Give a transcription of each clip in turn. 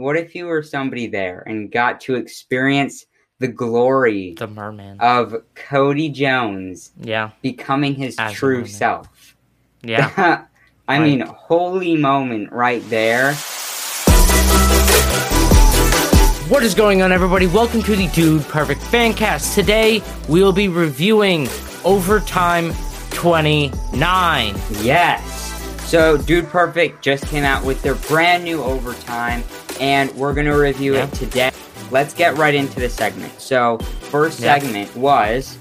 what if you were somebody there and got to experience the glory The merman. of Cody Jones yeah. becoming his As true self. Yeah. I Right. mean, holy moment right there. What is going on, everybody? Welcome to the Dude Perfect Fancast. Today, we'll be reviewing Overtime 29. Yes. So, Dude Perfect just came out with their brand new overtime, and we're going to review Yeah. it today. Let's get right into the segment. So, first Yeah. segment was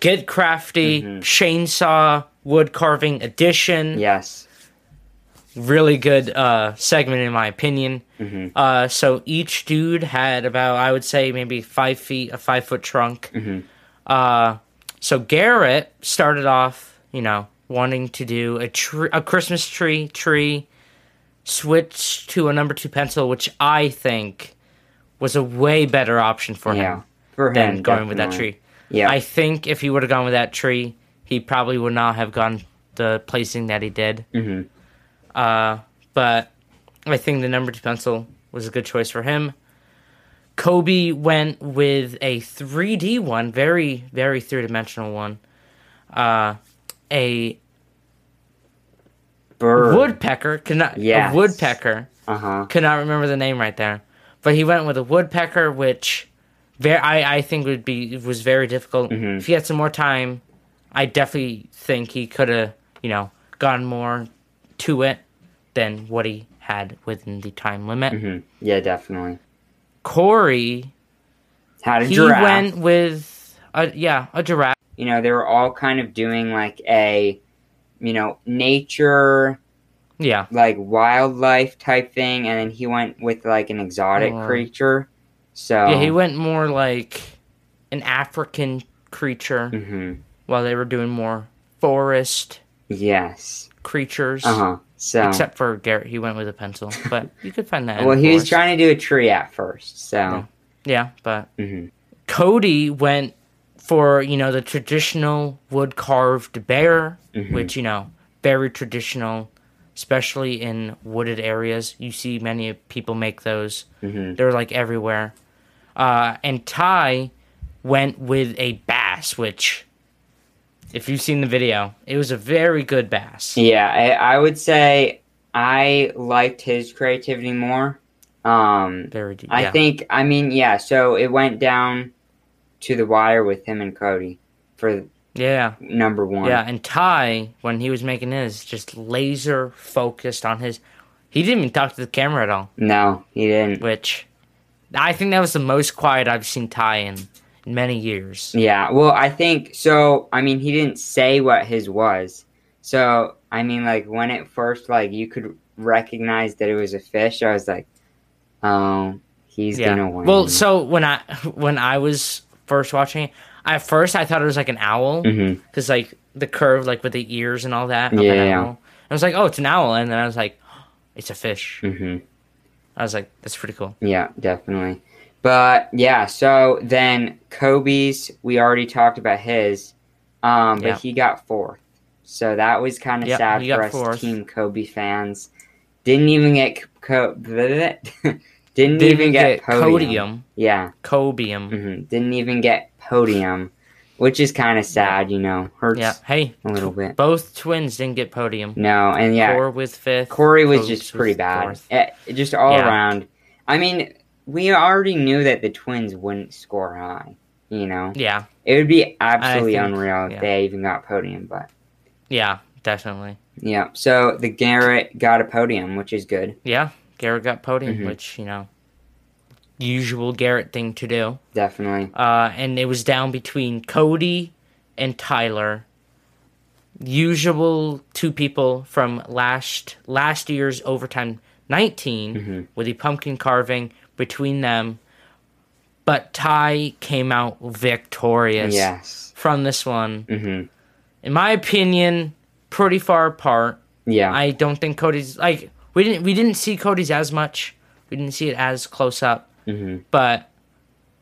Get Crafty, Mhm. Chainsaw, Wood Carving Edition. yes. Really good uh, segment, in my opinion. hmm Uh, so each dude had about, I would say, maybe five feet, a five foot trunk. hmm Uh, so Garrett started off, you know, wanting to do a tree, a Christmas tree tree, switch to a number two pencil, which I think was a way better option for Yeah. him For than him, going with that tree. Yeah. I think if he would have gone with that tree, he probably would not have gone the placing that he did. hmm Uh, but I think the number two pencil was a good choice for him. Coby went with a 3D one, very, very three dimensional one. Uh, a Bird. woodpecker, cannot, Yes. a woodpecker, Uh huh. could not remember the name right there. But he went with a woodpecker, which very, I, I think would be was very difficult. Mhm. If he had some more time, I definitely think he could have, you know, gone more to it than what he had within the time limit. hmm Yeah, definitely. Cory, Had a he giraffe. went with a yeah a giraffe. you know, they were all kind of doing like a, you know, nature, Yeah, like wildlife type thing, and then he went with like an exotic Oh. creature. So yeah, he went more like an African creature, hmm while they were doing more forest Yes. creatures. Uh huh. So Except for Garrett, he went with a pencil, but you could find that. in well, he was trying to do a tree at first. So Yeah. Yeah, but hmm Cody went for you know the traditional wood carved bear, Mhm. which you know very traditional, especially in wooded areas. You see many people make those. hmm They're like everywhere. Uh, and Ty went with a bass, which, if you've seen the video, it was a very good bass. yeah, I, I would say I liked his creativity more. Um, Very deep. I yeah. think, I mean, yeah. So it went down to the wire with him and Cody for Yeah. number one. Yeah, and Ty, when he was making his, just laser focused on his. He didn't even talk to the camera at all, No, he didn't. which I think that was the most quiet I've seen Ty in, many years. Yeah, well, I think so. I mean, he didn't say what his was. So, I mean, like when it first, like you could recognize that it was a fish. I was like, oh, he's Yeah. gonna win. Well, so when I when I was first watching it, at first I thought it was like an owl because like the curve, like with the ears and all that. of an Yeah. owl. I was like, oh, it's an owl, and then I was like, it's a fish. hmm I was like, that's pretty cool. yeah, definitely. But yeah, so then Coby's, we already talked about his, um, but Yeah. he got fourth. So that was kind of Yep, sad for us fourth. Team Coby fans. Didn't even get co- didn't, Didn't even get, podium. podium, Yeah. cobium. hmm Didn't even get podium, which is kind of sad, you know. Hurts Yeah. Hey, a little bit. both twins didn't get podium. No, and yeah, Four with fifth. Cory was just pretty bad. fourth. Eh, just all Yeah. around. I mean, we already knew that the twins wouldn't score high. You know, Yeah, it would be absolutely think- unreal if yeah. they even got podium. But yeah, definitely. yeah, so the Garrett got a podium, which is good. Yeah, Garrett got podium, Mhm. which you know, usual Garrett thing to do. Definitely. Uh, and it was down between Cody and Tyler. Usual two people from last last year's overtime 19 Mhm. with the pumpkin carving between them. But Ty came out victorious Yes. from this one. hmm In my opinion, pretty far apart. Yeah. I don't think Cody's like we didn't we didn't see Cody's as much. We didn't see it as close up, hmm but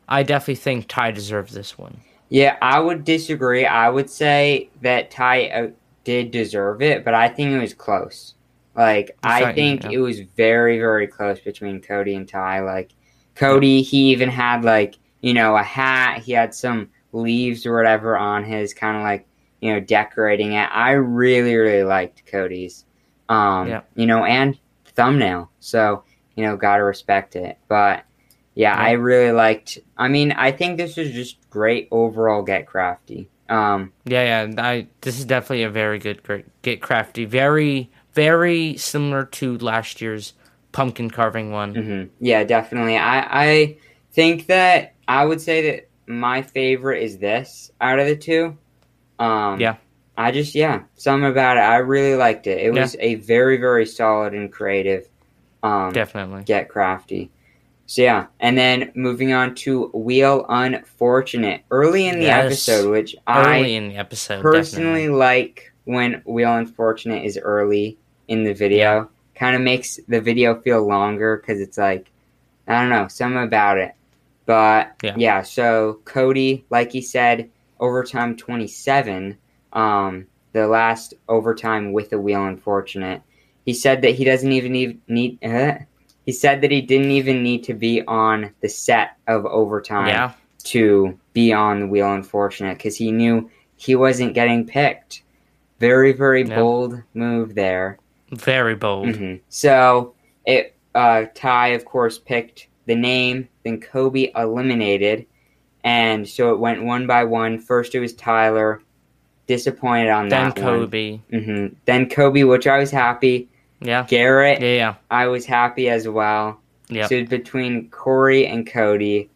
I definitely think Ty deserves this one. Yeah, I would disagree. I would say that Ty uh, did deserve it, but I think it was close. Like I Sorry, think yeah. it was very very close between Cody and Ty. Like Cody, he even had like you know a hat. He had some leaves or whatever on his, kind of like you know decorating it. I really really liked Cody's, um, Yeah. you know, and thumbnail. So you know, gotta respect it. But yeah, I really liked. I mean, I think this is just great overall. Get crafty. Um, Yeah, yeah. I this is definitely a very good great get crafty. Very very similar to last year's pumpkin carving one. hmm Yeah, definitely. I I think that I would say that my favorite is this out of the two. Um, Yeah. I just yeah, something about it. I really liked it. It Yeah. was a very very solid and creative. Um, Definitely. get crafty. So yeah, and then moving on to Wheel Unfortunate early in the Yes. episode, which I in the episode, personally definitely. like when Wheel Unfortunate is early in the video. Kind of makes the video feel longer because it's like, I don't know, something about it. But Yeah. yeah, so Cody, like he said, overtime 27, um, the last overtime with the Wheel Unfortunate. He said that he doesn't even need, need uh, he said that he didn't even need to be on the set of overtime Yeah, to be on the wheel unfortunate because he knew he wasn't getting picked very very Yeah. bold move there very bold. hmm so it uh ty of course picked the name then coby eliminated and so it went one by one first it was tyler disappointed on Then that one. Coby. hmm then coby which i was happy Yeah. garrett Yeah, yeah. i was happy as well Yeah. so between Cory and Cody,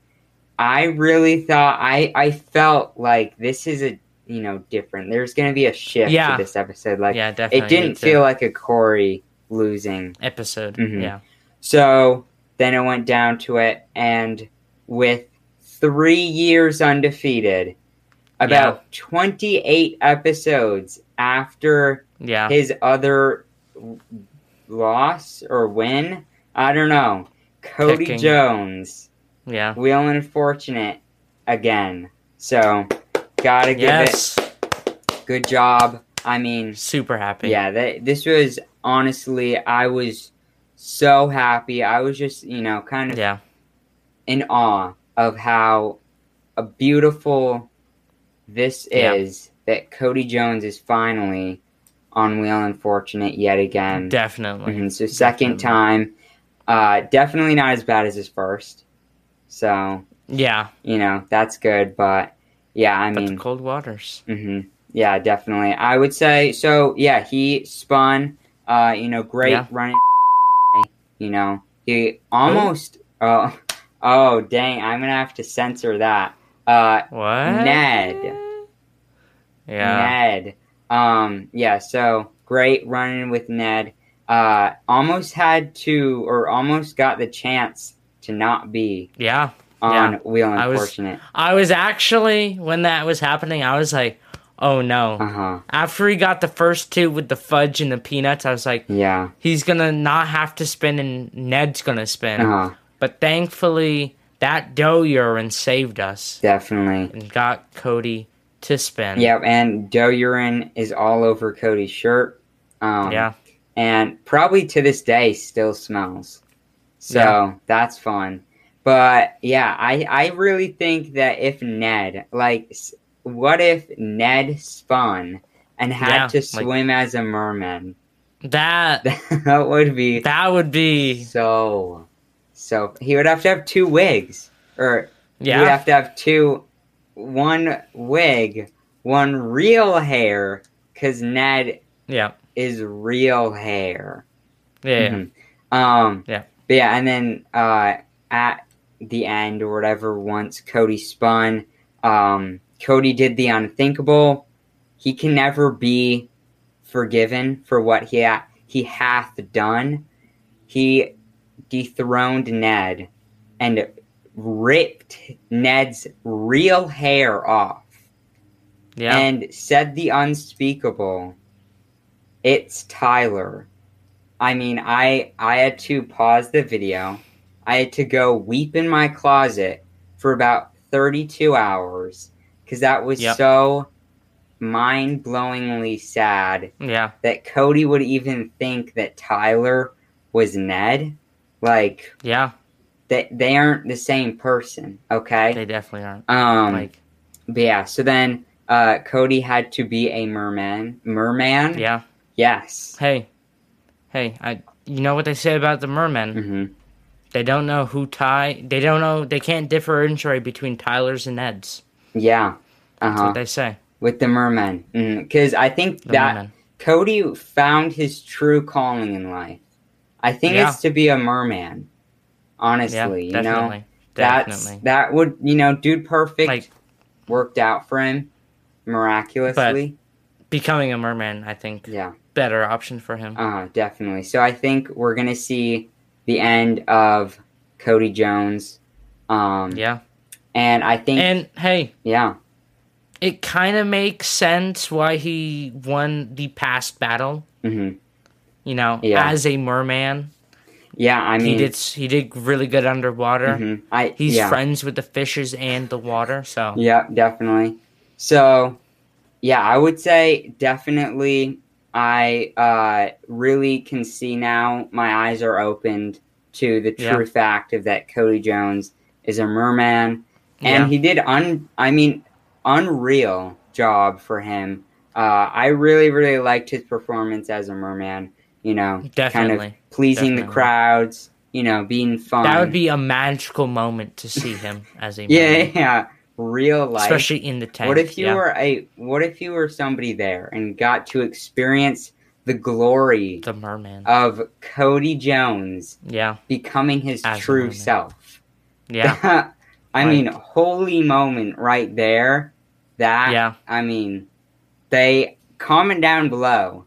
I really thought I I felt like this is a you know different. There's gonna be a shift Yeah. to this episode. Like yeah, definitely. it didn't feel like a Cory losing. episode. Mhm. Yeah. So then it went down to it, and with three years undefeated, about 28 episodes after Yeah. his other loss or win, I don't know. Cody. Jones, Yeah. Wheel Unfortunate again. So, gotta give Yes. it good job. I mean, Super happy. yeah, that, this was honestly, I was so happy. I was just, you know, kind of Yeah. in awe of how a beautiful this Yeah. is that Cody Jones is finally on Wheel Unfortunate yet again. Definitely. Mhm, So second Definitely. time, uh, definitely not as bad as his first. So Yeah. you know that's good, but yeah, I mean, cold waters. hmm yeah, definitely. I would say so. Yeah, he spun. Uh, you know, great Yeah. running. You know, he almost. Oh, oh, dang! I'm gonna have to censor that. Uh, What? Ned. Yeah. Ned. Um, yeah, so great running with Ned. Uh, almost had to, or almost got the chance to not be Yeah. on Yeah. Wheel I was- I was actually when that was happening, I was like, "Oh no!" Uh huh. After he got the first two with the fudge and the peanuts, I was like, Yeah. "He's gonna not have to spin, and Ned's gonna spin." Uh huh. But thankfully, that doe urine saved us Definitely. and got Cody to spin. Yep. And doe urine is all over Cody's shirt. Um, Yeah. And probably to this day still smells. So Yeah. that's fun. But yeah, I, I really think that if Ned, like, what if Ned spun and had Yeah, to like- swim as a merman? That that would be that would be so, so. He would have to have two wigs. Or he would have to have two, one wig, one real hair, because Ned Yeah. is real hair. Yeah. yeah. Mhm. Um, Yeah. But yeah, and then uh, at the end or whatever, once Cody spun, um, Cody did the unthinkable. He can never be forgiven for what he ha- he hath done. He dethroned Ned and ripped Ned's real hair off Yeah. and said the unspeakable. It's Tyler. I mean, I I had to pause the video. I had to go weep in my closet for about 32 hours cuz that was Yep. so mind blowingly sad Yeah. that Cody would even think that Tyler was Ned. Like Yeah. they they aren't the same person. Okay. They definitely aren't. Um. like, but yeah. So then, uh, Cody had to be a merman. Merman. yeah. Yes. Hey. Hey, I you know what they say about the mermen? hmm They don't know who Ty they don't know they can't differentiate between Tyler's and Ed's. Yeah. Uh That's huh. what they say. With the merman. Because I think The that mermen. Cody found his true calling in life. I think Yeah. it's to be a merman. Yeah, Honestly, you know. definitely. That's definitely. that would you know, dude perfect Like worked out for him miraculously. becoming a merman, I think yeah. better option for him. Uh definitely. So I think we're gonna see the end of Cody Jones. Um yeah. and I think And hey, yeah. it kind of makes sense why he won the past battle. hmm You know, Yeah. as a merman, Yeah, I mean he did he did really good underwater. mhm. I He's yeah. friends with the fishes and the water, so Yeah, definitely. So, yeah, I would say definitely. I uh, really can see now. My eyes are opened to the Yeah. true fact of that Cody Jones is a merman, and Yeah. he did un. I mean, unreal job for him. Uh, I really, really liked his performance as a merman. You know, kind of pleasing the crowds. You know, being fun. That would be a magical moment to see him as a yeah, yeah, real life. especially in the tank. What if you yeah. were a what if you were somebody there and got to experience the glory the merman? of Cody Jones yeah, becoming his As true self? yeah, I Like- mean, holy moment right there. That yeah. I mean, they comment down below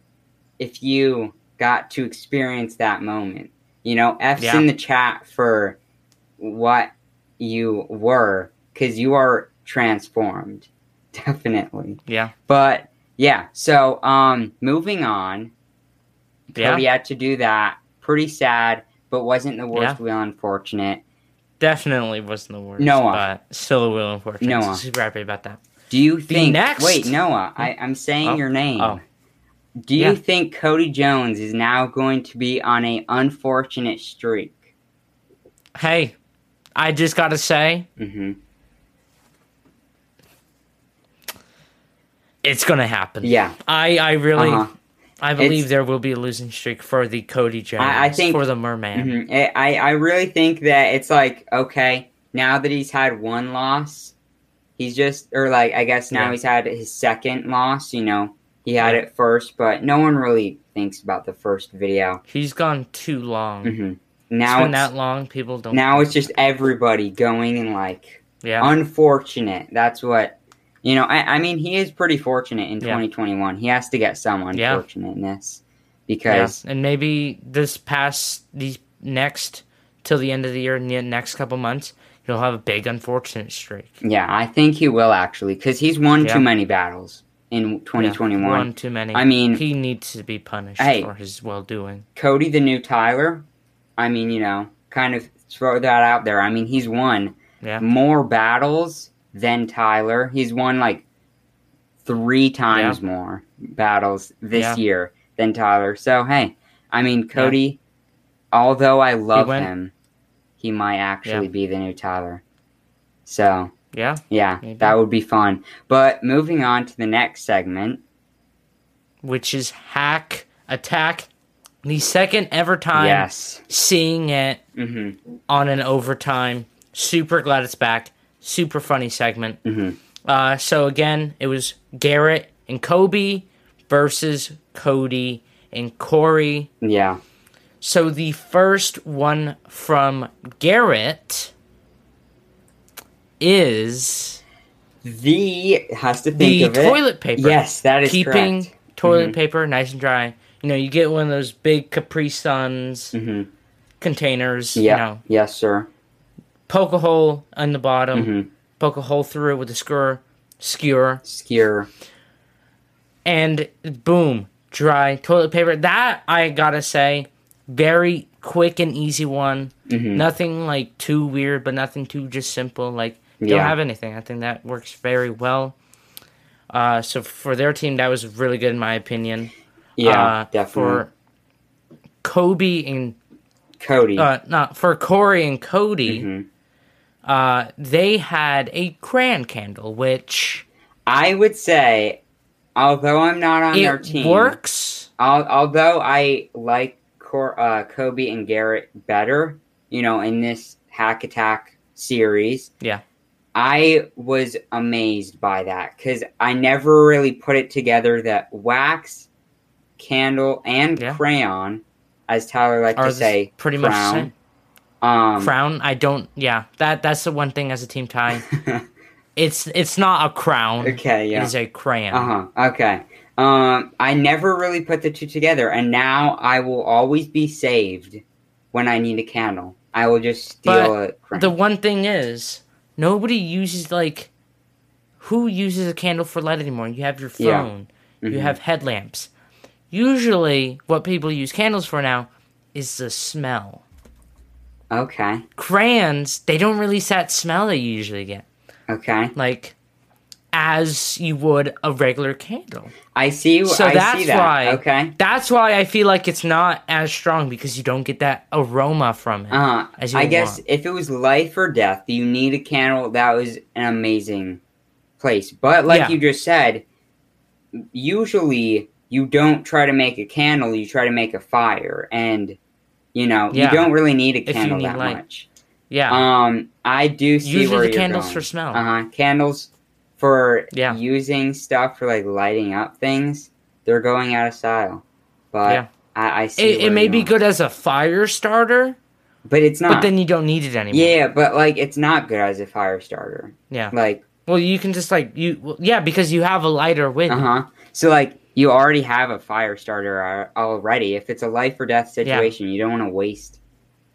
if you got to experience that moment. You know, F's Yeah. in the chat for what you were, because you are transformed. Definitely. Yeah. But yeah, so um moving on. Yeah. Cody had to do that. Pretty sad, but wasn't the worst wheel unfortunate. Definitely wasn't the worst. Noah. But still a wheel unfortunate. Noah. Super happy about that. Do you think next- wait, Noah, I, I'm saying Oh. your name. Oh. Do you Yeah. think Cody Jones is now going to be on a unfortunate streak? Hey, I just gotta say, hmm it's gonna happen. Yeah. I, I really, Uh-huh. I believe It's- there will be a losing streak for the Cody Jones. I- I think- for the Merman. hmm I, I really think that it's like, okay, now that he's had one loss, he's just, or like, I guess now Yeah. he's had his second loss, you know, he had it first, but no one really thinks about the first video. He's gone too long. hmm It's Now been it's, that long. People don't. now it's just everybody going and like, yeah, unfortunate. That's what you know. I, I mean, he is pretty fortunate in Yeah. 2021. He has to get some Yeah. unfortunateness yeah. because And maybe this past these next till the end of the year, in the next couple months, he'll have a big unfortunate streak. yeah, I think he will actually because he's won Yeah. too many battles in Yeah, 2021. one too many. I mean- he needs to be punished Hey. for his well doing. Cody, the new Tyler. I mean, you know, kind of throw that out there. I mean, he's won Yeah. more battles than Tyler. He's won like three times more battles this Yeah. year than Tyler. So hey, I mean Cody, although I love went- him, he might actually Yeah. be the new Tyler. So Yeah. yeah, Maybe. that would be fun. But moving on to the next segment. Which is hack attack. The second ever time yes. seeing it hmm on an overtime. Super glad it's back. Super funny segment. hmm Uh, so again, it was Garrett and Coby versus Cody and Cory. Yeah. So the first one from Garrett is The has to think the of it. toilet paper. Yes, that is keeping correct. toilet Mhm. paper nice and dry. You know, you get one of those big Capri Suns hmm containers. Yeah. You know, Yes, sir. poke a hole in the bottom, hmm poke a hole through it with a skewer, skewer, Skewer. and boom, dry toilet paper. That I gotta say, very quick and easy one. hmm Nothing like too weird, but nothing too just simple. Like don't Yeah. have anything. I think that works very well. Uh, so for their team, that was really good in my opinion. Yeah, Uh, definitely. For Coby and Cody. uh, not for Cory and Cody, Mhm. uh, they had a crayon candle, which I would say, although I'm not on their team, works. al- although I like Cor- uh, Coby and Garrett better, you know, in this Hack Attack series. Yeah. I was amazed by that because I never really put it together that wax, candle, and Yeah. crayon, as Tyler liked Are to say, pretty much crown. same. Um, Crown, I don't. Yeah, that that's the one thing as a team tie. It's it's not a crown. okay, yeah. is a crayon. Uh huh. Okay. Um, I never really put the two together, and now I will always be saved when I need a candle. I will just steal a crayon. The one thing is, nobody uses like. Who uses a candle for light anymore? You have your Yeah. phone. You mm-hmm. have headlamps. Usually, what people use candles for now is the smell. Okay. Crayons, they don't release that smell that you usually get, Okay. like as you would a regular candle. I see. So I that's see that. why- Okay. That's why I feel like it's not as strong because you don't get that aroma from it. Uh, As you I guess want. if it was life or death, you need a candle. That was an amazing place. But like Yeah. you just said, usually you don't try to make a candle. You try to make a fire, and you know Yeah. you don't really need a candle need that light. much. yeah. Um, I do see Usually where the you're candles going. for smell. Uh huh. Candles for Yeah. using stuff for like lighting up things. They're going out of style. But Yeah. I, I see. it, it may be good as a fire starter, but it's not. but then you don't need it anymore. yeah, but like it's not good as a fire starter. Yeah. Like Well, you can just like you. Well, yeah, because you have a lighter with. uh huh. So like you already have a fire starter already. If it's a life or death situation, you don't want to waste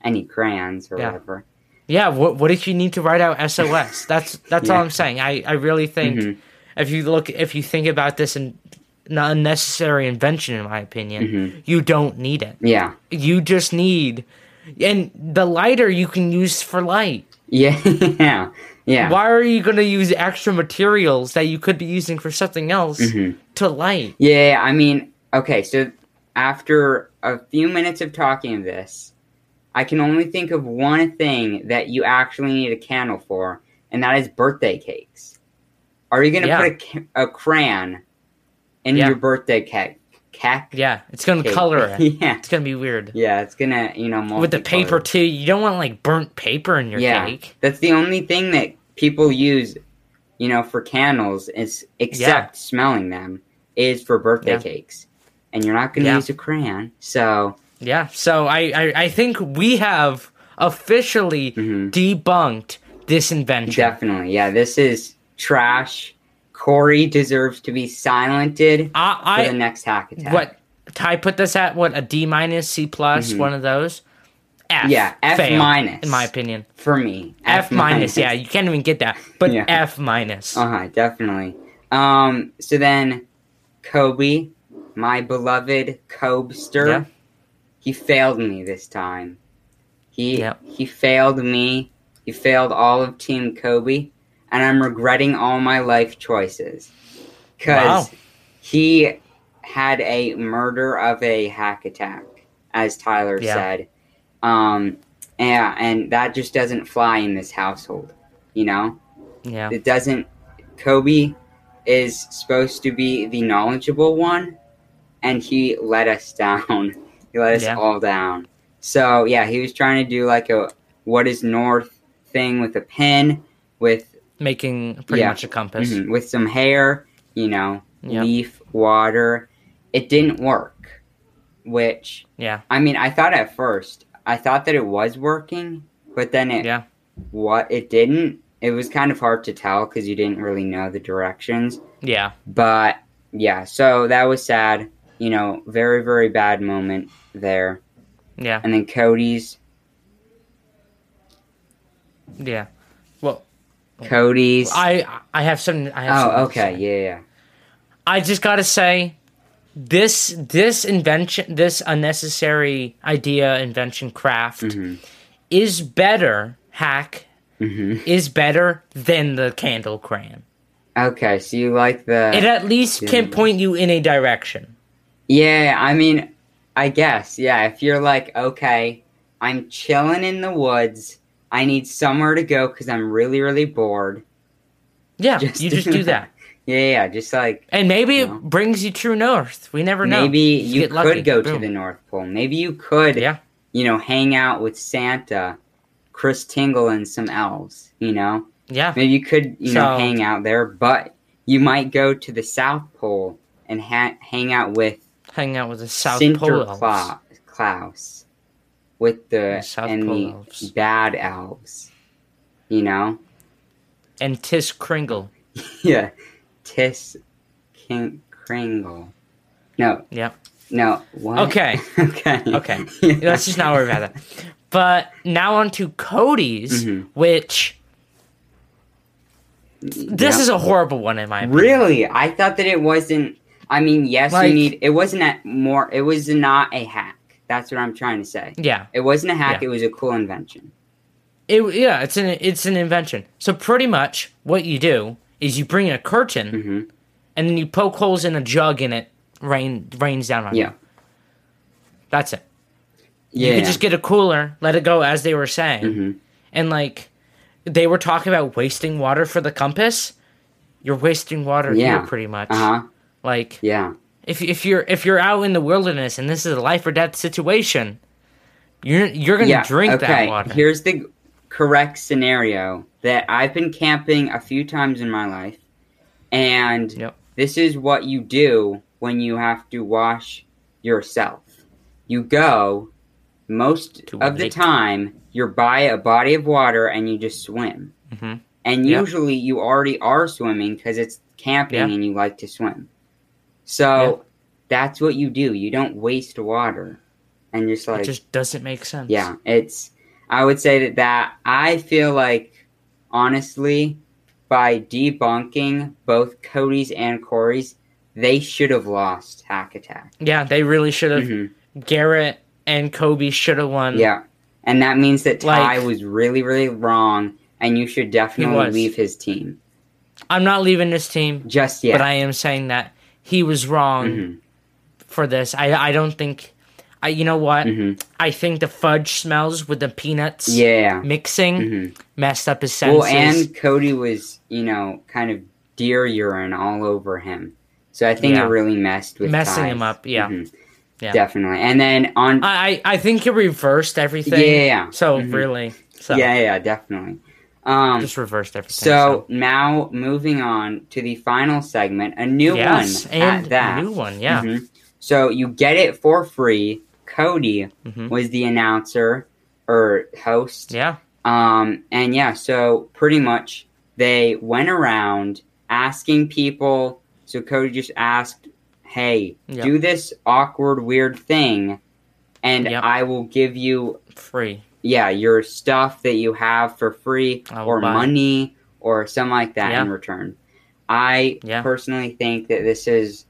any crayons or Yeah. whatever. Yeah. What What if you need to write out SOS? That's that's all I'm saying. I I really think Mhm. if you look if you think about this and not unnecessary invention in my opinion, Mhm. you don't need it. Yeah. You just need. And the lighter you can use for light. Yeah. yeah. Yeah. Why are you going to use extra materials that you could be using for something else Mhm. to light? Yeah, I mean, okay, so after a few minutes of talking this, I can only think of one thing that you actually need a candle for, and that is birthday cakes. Are you gonna Yeah. put a, a crayon in Yeah. your birthday cake? Cake? Yeah, it's going to Cake. color it. yeah, It's going to be weird. yeah, it's gonna, you know, With the paper too, you don't want like burnt paper in your Yeah. cake. That's the only thing that people use, you know, for candles is except smelling them is for birthday Yeah. cakes, and you're not gonna Yeah. use a crayon, so. Yeah, so I, I, I think we have officially mhm. debunked this invention. Definitely, yeah. This is trash. Cory deserves to be silented I, for the next hack attack. what Ty put this at what a D minus C plus Mhm. one of those. F, Yeah, F minus. in my opinion. for me? F, minus, yeah, you can't even get that, but Yeah. F minus. Uh huh. Definitely. Um. So then, Coby, my beloved Cobster, Yeah. He failed me this time. He Yep. he failed me. He failed all of Team Coby, and I'm regretting all my life choices because Wow. he had a murder of a hack attack, as Tyler Yeah. said. Um, yeah, and that just doesn't fly in this household. You know, Yeah, it doesn't. Coby is supposed to be the knowledgeable one, and he let us down. He let us Yeah. all down. So yeah, he was trying to do like a what is north thing with a pin, with making pretty Yeah. much a compass. mhm, with some hair, you know, Yep. leaf, water. It didn't work. Which Yeah, I mean, I thought at first, I thought that it was working, but then it yeah, what it didn't. It was kind of hard to tell because you didn't really know the directions. yeah, But yeah, so that was sad. You know, very very bad moment there. yeah, And then Cody's yeah. Well, Cody's. I I have some. I have oh, okay, yeah, yeah. I just gotta say, this this invention, this unnecessary idea, invention, craft Mhm. is better. Hack Mhm. is better than the candle crayon. Okay, so you like the It at least can point you in a direction. Yeah, I mean, I guess, yeah, if you're like, okay, I'm chilling in the woods, I need somewhere to go because I'm really, really bored. Yeah, Just you just do that. Yeah, yeah, just like And maybe No. it brings you true north. We never know. maybe you get could lucky. go to the North Pole. Maybe you could, Yeah. you know, hang out with Santa, Chris Tingle, and some elves, you know? Yeah. Maybe you could, you know, hang out there, but you might go to the South Pole and ha- hang out with Hang out with the South Pole elves. Klaus with the The South and Pole the elves. bad elves. You know? And Tis Kringle. yeah. Tis King Kringle. No, Yep. no, what? Okay. okay. Okay. Yeah. Let's just not worry about that. But now on to Cody's, Mhm. which this Yeah. is a horrible one in my opinion. Really? I thought that it wasn't I mean, yes, Like- you need it wasn't a more it was not a hack. That's what I'm trying to say. Yeah. It wasn't a hack, Yeah. it was a cool invention. It, yeah, it's an it's an invention. So pretty much what you do is you bring a curtain hmm and then you poke holes in a jug and it rain rains down on you. Yeah. That's it. Yeah. You could just get a cooler, let it go as they were saying. hmm And like they were talking about wasting water for the compass. You're wasting water Yeah. here pretty much. Uh-huh. Like Yeah. if if you're if you're out in the wilderness and this is a life or death situation, you're you're gonna drink that water. Here's the correct scenario that I've been camping a few times in my life, and Yep. this is what you do when you have to wash yourself. You go most To of the time. You're by a body of water and you just swim. Mhm. And Yeah. usually you already are swimming because it's camping Yeah. and you like to swim. So Yeah. that's what you do. You don't waste water. And just like it just doesn't make sense. yeah, it's. I would say that that I feel like, honestly, by debunking both Cody's and Cory's, they should have lost Hack Attack. Yeah, they really should have. Mhm. Garrett and Coby should have won. Yeah, and that means that Ty Like- was really, really wrong, and you should definitely leave his team I'm not leaving this team, just yet. but I am saying that he was wrong Mhm, for this. I I don't think. I you know what? mhm. I think the fudge smells with the peanuts Yeah. mixing mhm. messed up his senses. Well, and Cody was, you know, kind of deer urine all over him. So I think Yeah. it really messed with Messing Ty's. him up, yeah. Mhm. Yeah. Definitely. And then on I, I think it reversed everything. Yeah. So Mhm. really, so Yeah, yeah, definitely. Um, just reversed everything. so now moving on to the final segment, a new yes, one and at that. a new one. Yeah. Mhm. So you get it for free. Cody Mhm. was the announcer or host. Yeah. Um, and yeah, so pretty much they went around asking people. So Cody just asked, "Hey, Yeah. do this awkward, weird thing, and Yep. I will give you Free. Yeah, your stuff that you have for free or money or something like that Yeah. in return. I Yeah. personally think that this is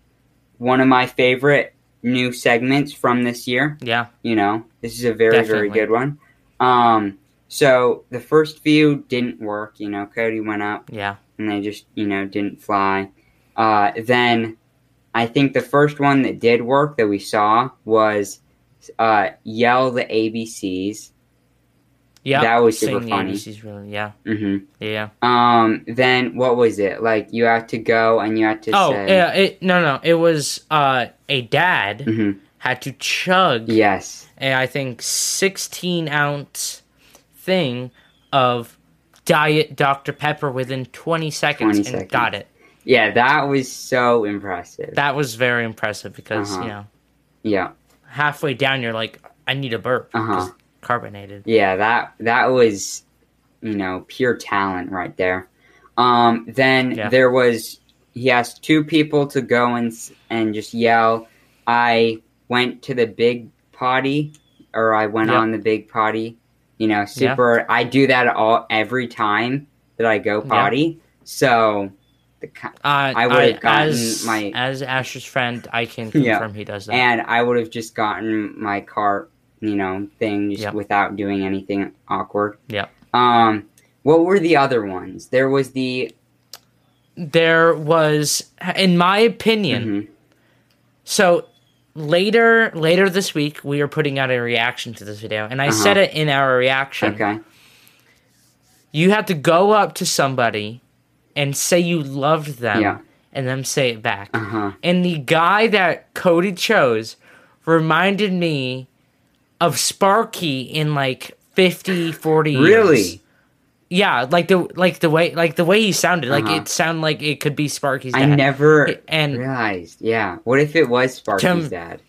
one of my favorite new segments from this year. Yeah. You know, this is a very, very good one. Um, so the first few didn't work. You know, Cody went up Yeah. and they just, you know, didn't fly. Uh, then I think the first one that did work that we saw was uh, yell the ABCs. Yeah. That was super funny. ABCs really. Yeah. Mm-hmm. Yeah. Um. Then what was it like? You had to go and you had to Oh, say. yeah. It, no, no. It was uh, a dad hmm had to chug Yes. a I think 16 ounce thing of diet Dr Pepper within 20 seconds 20 and seconds. got it. Yeah, that was so impressive. That was very impressive because Uh-huh. you know yeah. halfway down you're like I need a burp. Uh-huh. 'cause Carbonated. Yeah. That that was, you know, pure talent right there. Um. Then Yeah. there was he asked two people to go and and just yell. I went to the big potty, or I went Yeah. on the big potty. You know, super. I do that all every time that I go Yeah. potty. So. The, Uh, I would've gotten as, my- as Asher's friend, I can Yeah. confirm he does that. and I would have just gotten my cart, you know, thing just Yep. without doing anything awkward. Yep. Um, what were the other ones? There was the there was, in my opinion, Mhm. so later later this week we are putting out a reaction to this video, and I Uh-huh. said it in our reaction. Okay. You have to go up to somebody and say you loved them, Yeah. and then say it back. Uh huh. And the guy that Cody chose reminded me of Sparky in like 50, 40 years. Really? Yeah, like the like the way like the way he sounded, like Uh-huh. it sounded like it could be Sparky's I dad. never and realized. Yeah. What if it was Sparky's Tim- dad?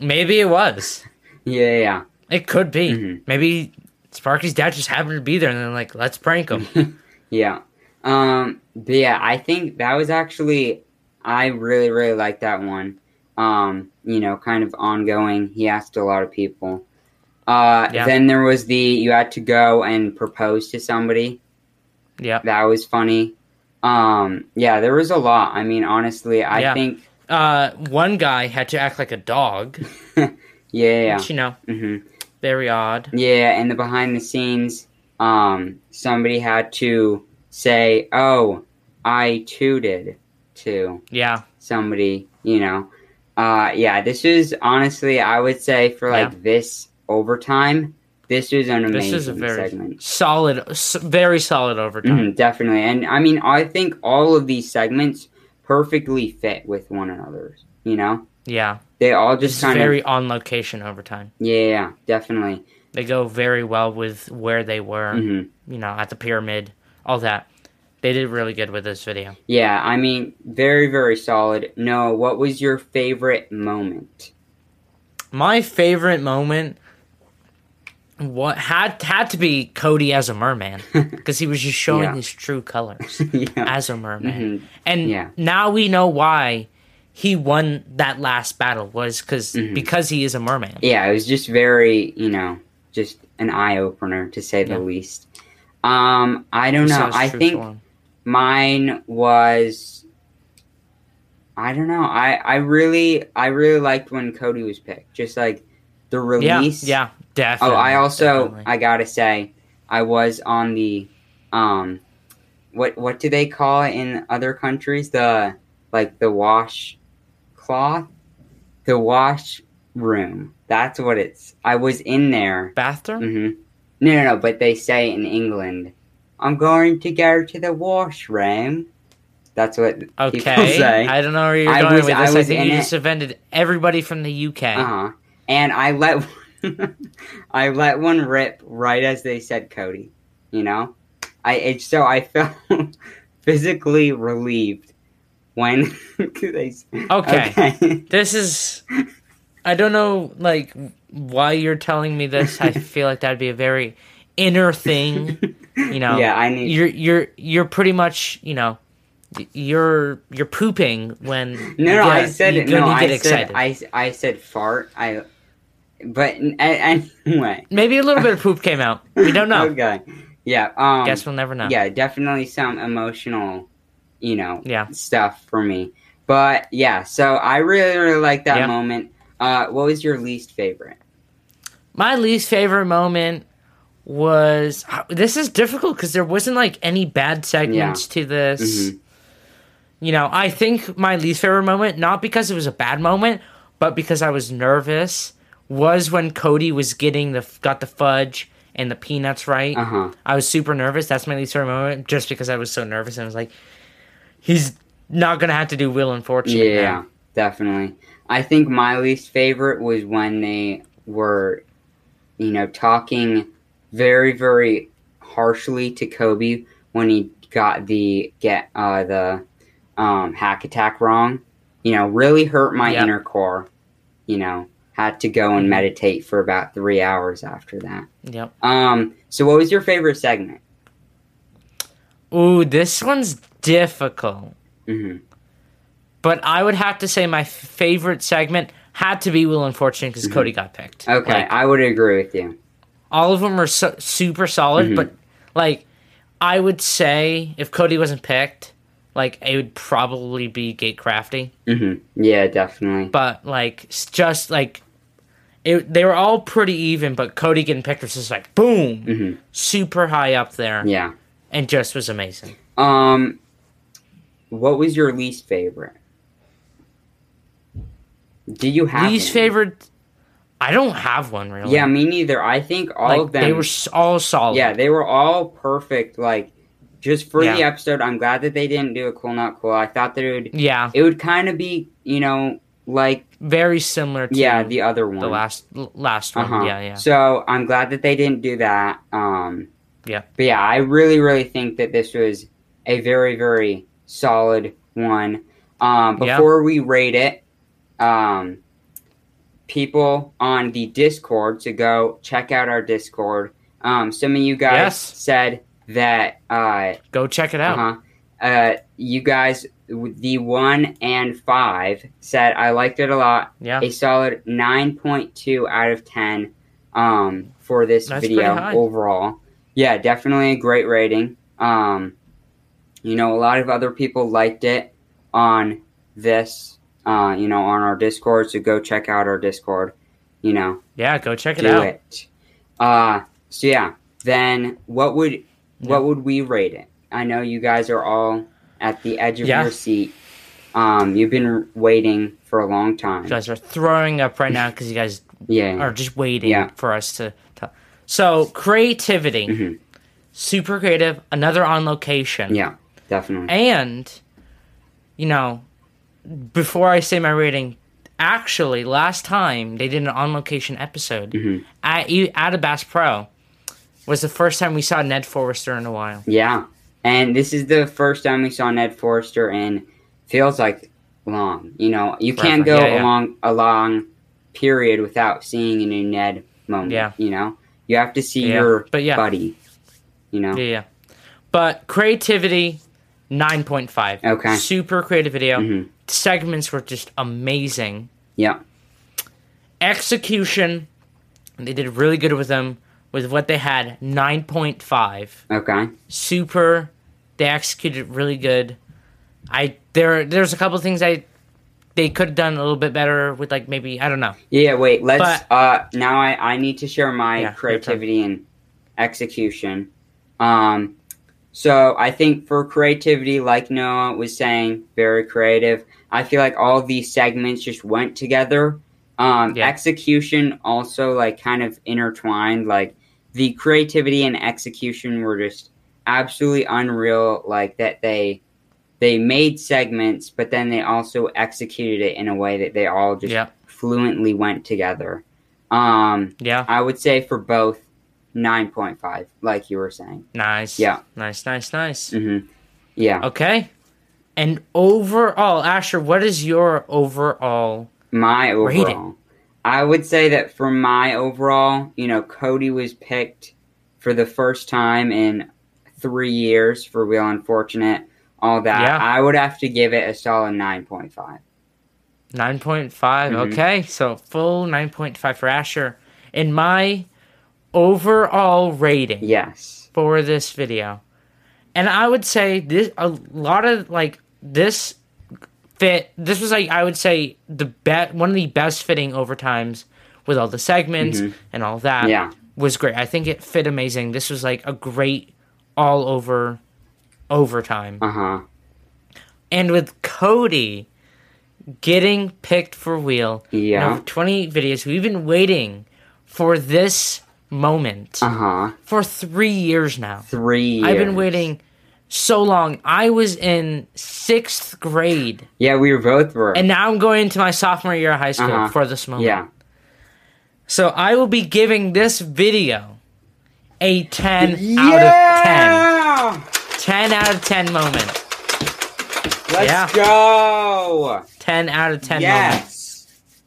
maybe it was. Yeah, yeah. It could be. Mhm. Maybe Sparky's dad just happened to be there and then like, let's prank him. Yeah. Um, but yeah, I think that was actually I really, really like that one. Um, you know, kind of ongoing. He asked a lot of people. Uh Yeah. then there was the you had to go and propose to somebody. yeah. That was funny. Um, yeah, there was a lot. I mean, honestly, I Yeah. think Uh one guy had to act like a dog. yeah, yeah. Which, you know, hmm very odd. Yeah, and the behind the scenes, um, somebody had to say, "Oh, I tooted to Yeah. somebody," you know. Uh, yeah, this is honestly, I would say for like Yeah. this overtime, this was an amazing This is a very segment. solid s- very solid overtime. Mhm, definitely, and I mean, I think all of these segments perfectly fit with one another. You know, Yeah. they all just kind very of on location overtime. yeah, yeah, definitely. They go very well with where they were, hmm you know, at the pyramid, all that. They did really good with this video. Yeah, I mean, very, very solid. No, what was your favorite moment? My favorite moment what had had to be Cody as a merman because he was just showing Yeah. his true colors yeah. as a merman. Mhm. And Yeah. now we know why he won that last battle was because Mhm. because he is a merman. Yeah, it was just very, you know, just an eye opener to say the least. Um, I don't know. I think. Mine was I don't know. I I really I really liked when Cody was picked. Just like the release. yeah, Oh, definitely. Oh, I also definitely. I gotta say, I was on the um, what what do they call it in other countries? The like the wash cloth, the wash room. That's what it's. I was in there. bathroom. mm-hmm. No, no, no. But they say in England, I'm going to go to the washroom. That's what people Okay, say. I don't know where you're I going was- with I this. I, was think in you it. just offended everybody from the UK. Uh huh. And I let I let one rip right as they said Cody. You know, I so I felt physically relieved when they. Okay. okay. This is. I don't know, like, why you're telling me this. I feel like that'd be a very inner thing. You know, Yeah, I need. you're you're you're pretty much you know you're you're pooping when no, you no, I said you, it. No, you I get said. I, I said fart. I, but anyway. Maybe a little bit of poop came out. We don't know. Okay. Yeah. Um. Guess we'll never know. yeah, definitely some emotional, you know, Yeah. stuff for me. But yeah, so I really, really like that Yeah. moment. Uh, what was your least favorite? My least favorite moment was this is difficult because there wasn't like any bad segments to this. Mhm. You know, I think my least favorite moment, not because it was a bad moment, but because I was nervous, was when Cody was getting the got the fudge and the peanuts right. Uh huh. I was super nervous. That's my least favorite moment, just because I was so nervous and I was like, he's not gonna have to do Wheel Unfortunate. Yeah, now. definitely. I think my least favorite was when they were, you know, talking very, very harshly to Coby when he got the get uh the um hack attack wrong. You know, really hurt my Yeah. inner core. You know, had to go and Mhm. meditate for about three hours after that. Yep. Um, so what was your favorite segment? Ooh, this one's difficult. hmm But I would have to say my favorite segment had to be Wheel Unfortunate because Cody got picked. Okay, Like, I would agree with you. All of them are so, super solid, Mhm. but like I would say if Cody wasn't picked, like it would probably be Get Crafty. hmm Yeah, definitely. But like just like it, they were all pretty even, but Cody getting picked was just like boom, hmm super high up there, Yeah. and just was amazing. Um, what was your least favorite? Do you have Least one? favorite. I don't have one really. Yeah, me neither. I think all like of them. they were all solid. yeah, they were all perfect. Like just for the episode, I'm glad that they didn't do a cool not cool. I thought that it would yeah, it would kind of be you know like very similar to yeah the other one. the last last one. Uh-huh. Yeah, yeah. So I'm glad that they didn't do that. Um, Yeah. But yeah, I really, really think that this was a very, very solid one. Um, Yeah. before we rate it, um, people on the Discord to go check out our Discord. Um, some of you guys Yes. said that uh, Go check it out. uh-huh. Uh, you guys, the one and five said I liked it a lot. Yeah. A solid nine point two out of ten um, for this That's video overall. Yeah, definitely a great rating. Um, you know, a lot of other people liked it on this. Uh, you know, on our Discord. So go check out our Discord. You know, Yeah, go check it do out. it. Uh, so yeah, then what would Yeah. what would we rate it? I know you guys are all at the edge of Yeah. your seat. Um, you've been waiting for a long time. You guys are throwing up right now because you guys yeah. are just waiting Yeah. for us to. to so creativity, Mhm. super creative. Another on location. Yeah, definitely. And, you know, before I say my rating, actually, last time they did an on location episode Mhm. at, at a Bass Pro was the first time we saw Ned Forrester in a while. Yeah, and this is the first time we saw Ned Forrester in feels like long. You know, you can't go. Yeah, yeah. along a long period without seeing a new Ned moment. Yeah. you know, you have to see Yeah, your but yeah. buddy. You know, Yeah, yeah. But creativity, 9.5. Okay. Super creative video. Mhm. Segments were just amazing. yeah, Execution, they did really good with them with what they had, 9.5. okay, super. They executed really good. I there there's a couple things I they could have done a little bit better with like maybe I don't know. yeah. Wait, let's. But- uh, now I I need to share my Yeah, creativity and execution. Um, so I think for creativity, like Noah was saying, very creative. I feel like all these segments just went together. Um, Yeah. Execution also like kind of intertwined. Like the creativity and execution were just absolutely unreal. Like that they they made segments, but then they also executed it in a way that they all just Yeah. fluently went together. Um, Yeah. I would say for both, nine point five, like you were saying. Nice. Yeah. Nice, nice, nice. hmm Yeah, Okay. And overall, Asher, what is your overall my Rating. overall. I would say that for my overall, you know, Cody was picked for the first time in three years for Wheel Unfortunate, all that. Yeah. I would have to give it a solid nine point five. 9.5? Mhm. Okay. So full 9.5 for Asher. In my overall rating Yes. for this video. And I would say this a lot of like this fit this was like I would say the bet one of the best fitting overtimes with all the segments Mhm. and all that Yeah. was great. I think it fit amazing. This was like a great all over overtime. Uh huh. And with Cody getting picked for wheel, Yeah. you know, 28 videos, we've been waiting for this moment Uh huh. for three years now. Three. I've been waiting so long. I was in sixth grade, Yeah, we were both were. and now I'm going into my sophomore year of high school Uh-huh. for this moment. yeah. So I will be giving this video a 10 out of 10. 10 out of 10 moment. Let's Yeah. go. 10 out of 10 moment yes.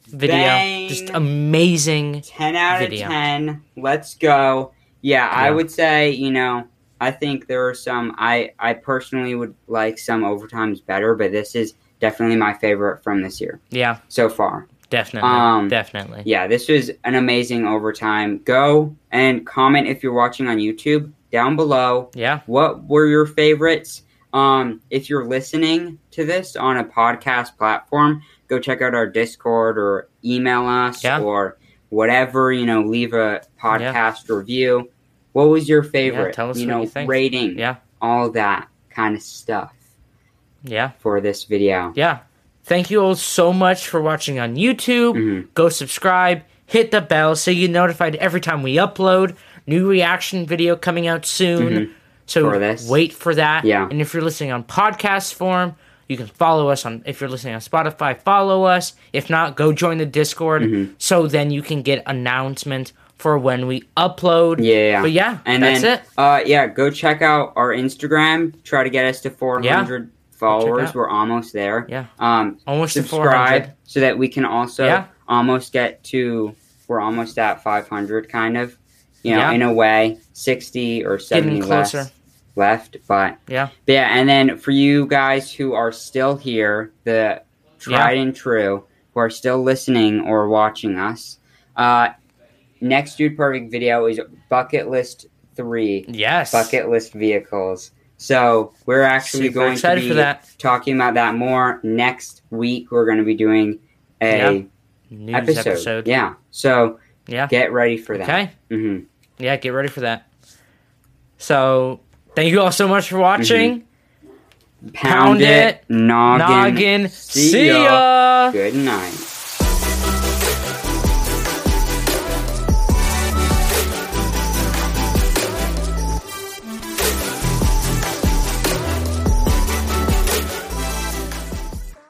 Video. Bang. Just amazing. 10 out Video. of 10. Let's go. Yeah, I would say, you know, I think there are some I I personally would like some overtimes better, but this is definitely my favorite from this year Yeah, so far. definitely. Um, definitely. Yeah, this was an amazing overtime. Go and comment if you're watching on YouTube down below. Yeah. What were your favorites? Um, if you're listening to this on a podcast platform, go check out our Discord or email us Yeah. or whatever, you know, leave a podcast review. What was your favorite? Yeah, tell us you know, you rating, Yeah. all that kind of stuff. Yeah. for this video. Yeah. Thank you all so much for watching on YouTube. Mhm. Go subscribe, hit the bell so you get notified every time we upload. New reaction video coming out soon. So Mm-hmm. For this. wait for that. Yeah. And if you're listening on podcast form, you can follow us on if you're listening on Spotify, follow us. If not, go join the Discord Mm-hmm. so then you can get announcements for when we upload. Yeah, yeah. But yeah, And that's then, it. uh, yeah, go check out our Instagram. Try to get us to 400 followers. We're almost there. Yeah. Um, Almost to subscribe 400. so that we can also Yeah. almost get to. We're almost at 500, kind of. You know, Yeah. in a way, 60 or 70 Getting closer. less left. But Yeah. But yeah, and then for you guys who are still here, the tried and true, who are still listening or watching us, uh, next Dude Perfect video is bucket list three, Yes. bucket list vehicles. So we're actually Super going to be for that. talking about that more next week. We're going to be doing a News episode. episode. Yeah. So Yeah. get ready for that. Okay. Mm-hmm. Yeah, get ready for that. So, thank you all so much for watching. Pound, Pound it, it, noggin. Noggin. See See ya. ya. Good night.